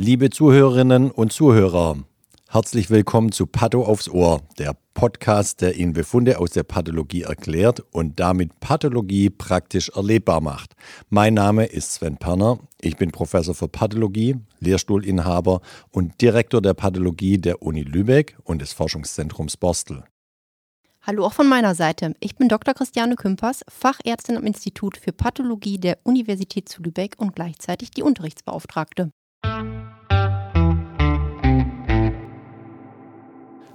Liebe Zuhörerinnen und Zuhörer, herzlich willkommen zu Patho aufs Ohr, der Podcast, der Ihnen Befunde aus der Pathologie erklärt und damit Pathologie praktisch erlebbar macht. Mein Name ist Sven Perner, ich bin Professor für Pathologie, Lehrstuhlinhaber und Direktor der Pathologie der Uni Lübeck und des Forschungszentrums Borstel. Hallo auch von meiner Seite. Ich bin Dr. Christiane Kümpers, Fachärztin am Institut für Pathologie der Universität zu Lübeck und gleichzeitig die Unterrichtsbeauftragte.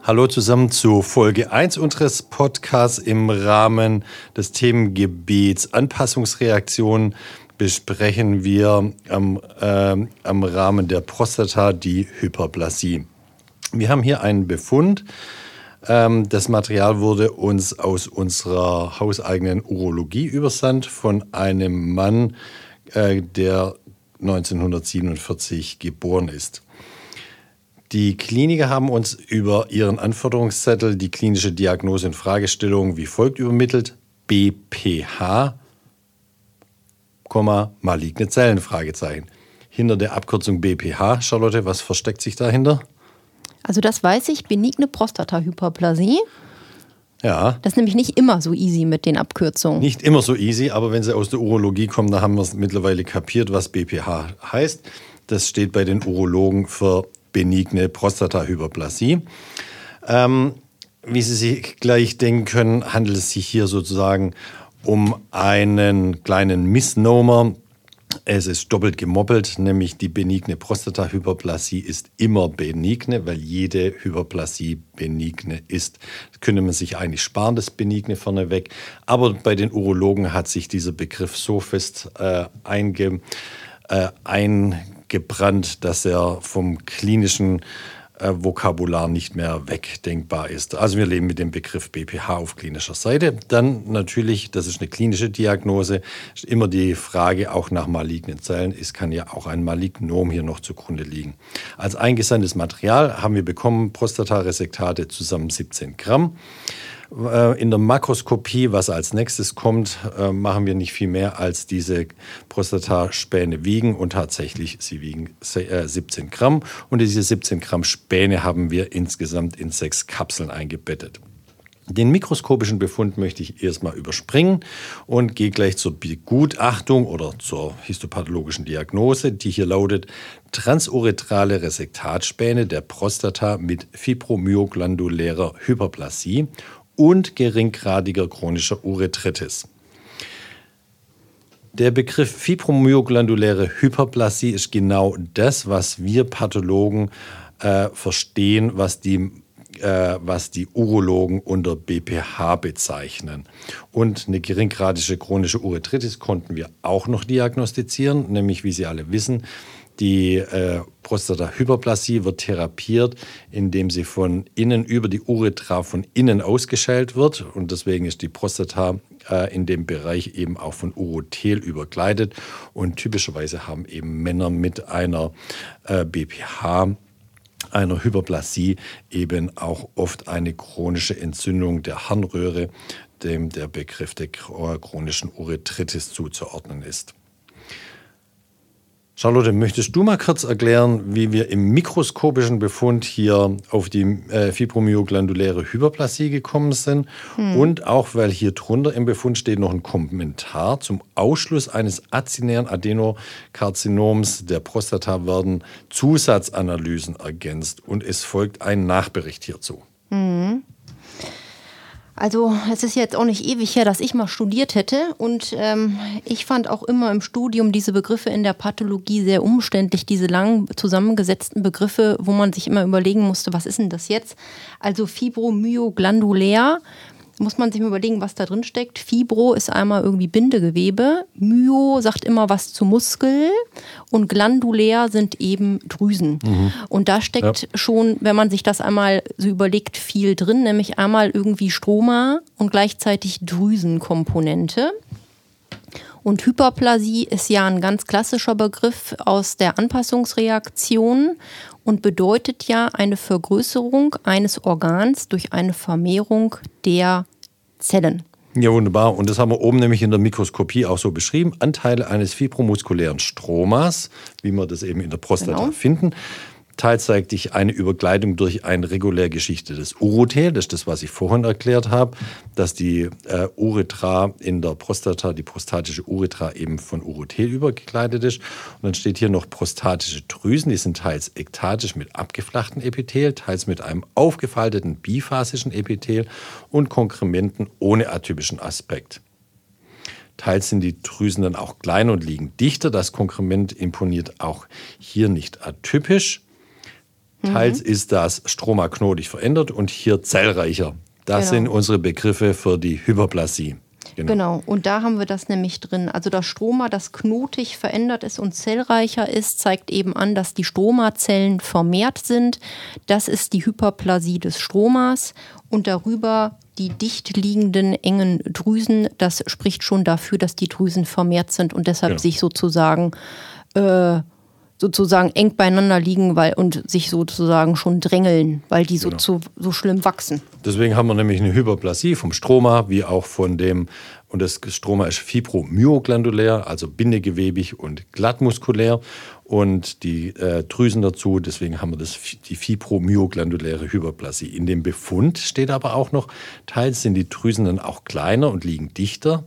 Hallo zusammen zu Folge 1 unseres Podcasts im Rahmen des Themengebiets Anpassungsreaktionen besprechen wir am, äh, am Rahmen der Prostata die Hyperplasie. Wir haben hier einen Befund. Ähm, das Material wurde uns aus unserer hauseigenen Urologie übersandt von einem Mann, äh, der 1947 geboren ist. Die Kliniker haben uns über ihren Anforderungszettel die klinische Diagnose und Fragestellung wie folgt übermittelt: BPH, maligne Zellen? Fragezeichen. Hinter der Abkürzung BPH, Charlotte, was versteckt sich dahinter? Also das weiß ich, benigne Prostatahyperplasie. Ja. Das ist nämlich nicht immer so easy mit den Abkürzungen. Nicht immer so easy, aber wenn sie aus der Urologie kommen, da haben wir es mittlerweile kapiert, was BPH heißt. Das steht bei den Urologen für benigne Prostatahyperplasie. Ähm, wie Sie sich gleich denken können, handelt es sich hier sozusagen um einen kleinen Misnomer. Es ist doppelt gemoppelt, nämlich die benigne Prostatahyperplasie ist immer benigne, weil jede Hyperplasie benigne ist. Das könnte man sich eigentlich sparen, das benigne vorneweg. Aber bei den Urologen hat sich dieser Begriff so fest äh, einge, äh, eingebrannt, dass er vom klinischen äh, Vokabular nicht mehr wegdenkbar ist. Also wir leben mit dem Begriff BPH auf klinischer Seite. Dann natürlich, das ist eine klinische Diagnose, ist immer die Frage auch nach malignen Zellen. Es kann ja auch ein Malignom hier noch zugrunde liegen. Als eingesandtes Material haben wir bekommen Prostataresektate zusammen 17 Gramm. Äh, in der Makroskopie, was als nächstes kommt, äh, machen wir nicht viel mehr als diese Prostataspäne wiegen und tatsächlich sie wiegen 17 äh, Gramm und diese 17 Gramm Späne haben wir insgesamt in sechs Kapseln eingebettet. Den mikroskopischen Befund möchte ich erstmal überspringen und gehe gleich zur Begutachtung oder zur histopathologischen Diagnose, die hier lautet transuretrale Resektatspäne der Prostata mit fibromyoglandulärer Hyperplasie und geringgradiger chronischer Urethritis. Der Begriff fibromyoglanduläre Hyperplasie ist genau das, was wir Pathologen äh, verstehen, was die, äh, was die Urologen unter BPH bezeichnen. Und eine geringgradige chronische Urethritis konnten wir auch noch diagnostizieren, nämlich wie Sie alle wissen, die äh, Prostatahyperplasie wird therapiert, indem sie von innen über die Uretra von innen ausgeschält wird. Und deswegen ist die Prostata äh, in dem Bereich eben auch von Urothel überkleidet. Und typischerweise haben eben Männer mit einer äh, BPH einer Hyperplasie eben auch oft eine chronische Entzündung der Harnröhre, dem der Begriff der chronischen Urethritis zuzuordnen ist. Charlotte, möchtest du mal kurz erklären, wie wir im mikroskopischen Befund hier auf die äh, fibromyoglanduläre Hyperplasie gekommen sind? Hm. Und auch, weil hier drunter im Befund steht noch ein Kommentar zum Ausschluss eines azinären Adenokarzinoms der Prostata werden Zusatzanalysen ergänzt und es folgt ein Nachbericht hierzu. Also es ist jetzt auch nicht ewig her, dass ich mal studiert hätte und ähm, ich fand auch immer im Studium diese Begriffe in der Pathologie sehr umständlich, diese lang zusammengesetzten Begriffe, wo man sich immer überlegen musste, was ist denn das jetzt? Also fibromyoglandulär muss man sich mal überlegen, was da drin steckt. Fibro ist einmal irgendwie Bindegewebe, Myo sagt immer was zu Muskel und glandulär sind eben Drüsen. Mhm. Und da steckt ja. schon, wenn man sich das einmal so überlegt, viel drin, nämlich einmal irgendwie Stroma und gleichzeitig Drüsenkomponente. Und Hyperplasie ist ja ein ganz klassischer Begriff aus der Anpassungsreaktion und bedeutet ja eine Vergrößerung eines Organs durch eine Vermehrung der Zellen. Ja, wunderbar. Und das haben wir oben nämlich in der Mikroskopie auch so beschrieben. Anteile eines fibromuskulären Stromas, wie wir das eben in der Prostata genau. finden. Teils zeigt sich eine Überkleidung durch ein regulär geschichtetes Urothel. Das ist das, was ich vorhin erklärt habe, dass die äh, Urethra in der Prostata, die prostatische Urethra eben von Urothel übergekleidet ist. Und dann steht hier noch prostatische Drüsen. Die sind teils ektatisch mit abgeflachten Epithel, teils mit einem aufgefalteten biphasischen Epithel und Konkrementen ohne atypischen Aspekt. Teils sind die Drüsen dann auch kleiner und liegen dichter. Das Konkrement imponiert auch hier nicht atypisch. Teils mhm. ist das Stroma knotig verändert und hier zellreicher. Das genau. sind unsere Begriffe für die Hyperplasie. Genau. genau. und da haben wir das nämlich drin. Also das Stroma, das knotig verändert ist und zellreicher ist, zeigt eben an, dass die Stromazellen vermehrt sind. Das ist die Hyperplasie des Stromas und darüber die dicht liegenden engen Drüsen. Das spricht schon dafür, dass die Drüsen vermehrt sind und deshalb ja. sich sozusagen äh, sozusagen eng beieinander liegen weil, und sich sozusagen schon drängeln, weil die so, genau. zu, so schlimm wachsen. Deswegen haben wir nämlich eine Hyperplasie vom Stroma, wie auch von dem, und das Stroma ist fibromyoglandulär, also bindegewebig und glattmuskulär. Und die äh, Drüsen dazu, deswegen haben wir das, die fibromyoglanduläre Hyperplasie. In dem Befund steht aber auch noch, teils sind die Drüsen dann auch kleiner und liegen dichter.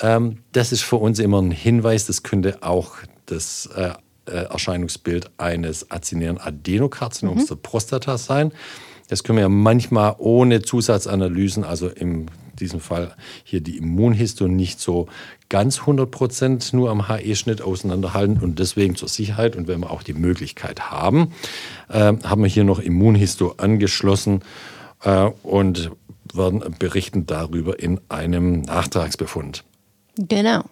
Ähm, das ist für uns immer ein Hinweis, das könnte auch das äh, Erscheinungsbild eines azinären Adenokarzinoms mhm. der Prostata sein. Das können wir ja manchmal ohne Zusatzanalysen, also in diesem Fall hier die Immunhisto, nicht so ganz 100 Prozent nur am HE-Schnitt auseinanderhalten. Und deswegen zur Sicherheit und wenn wir auch die Möglichkeit haben, äh, haben wir hier noch Immunhisto angeschlossen äh, und werden berichten darüber in einem Nachtragsbefund. Genau.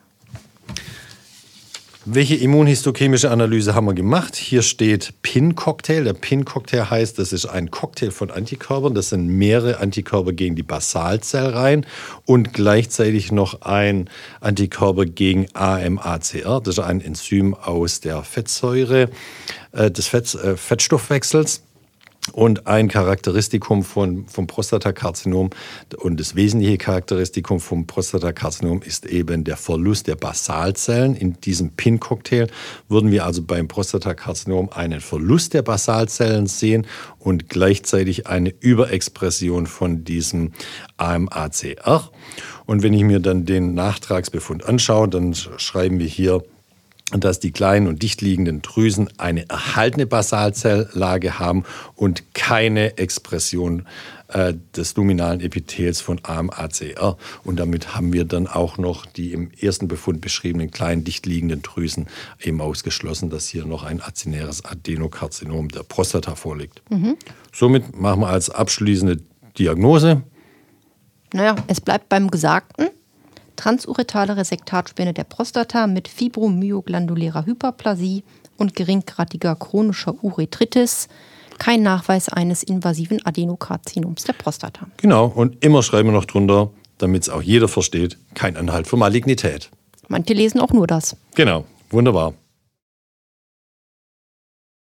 Welche immunhistochemische Analyse haben wir gemacht? Hier steht PIN-Cocktail. Der PIN-Cocktail heißt, das ist ein Cocktail von Antikörpern. Das sind mehrere Antikörper gegen die Basalzellreihen und gleichzeitig noch ein Antikörper gegen AMACR. Das ist ein Enzym aus der Fettsäure, äh, des Fett, äh, Fettstoffwechsels. Und ein Charakteristikum von, vom Prostatakarzinom und das wesentliche Charakteristikum vom Prostatakarzinom ist eben der Verlust der Basalzellen. In diesem PIN-Cocktail würden wir also beim Prostatakarzinom einen Verlust der Basalzellen sehen und gleichzeitig eine Überexpression von diesem AMACR. Und wenn ich mir dann den Nachtragsbefund anschaue, dann schreiben wir hier dass die kleinen und dicht liegenden Drüsen eine erhaltene Basalzelllage haben und keine Expression äh, des luminalen Epithels von AMACR. Und damit haben wir dann auch noch die im ersten Befund beschriebenen kleinen, dicht liegenden Drüsen eben ausgeschlossen, dass hier noch ein azinäres Adenokarzinom der Prostata vorliegt. Mhm. Somit machen wir als abschließende Diagnose. Naja, es bleibt beim Gesagten transuretale Resektatspende der Prostata mit fibromyoglandulärer Hyperplasie und geringgradiger chronischer Urethritis. Kein Nachweis eines invasiven Adenokarzinoms der Prostata. Genau, und immer schreiben wir noch drunter, damit es auch jeder versteht, kein Anhalt für Malignität. Manche lesen auch nur das. Genau, wunderbar.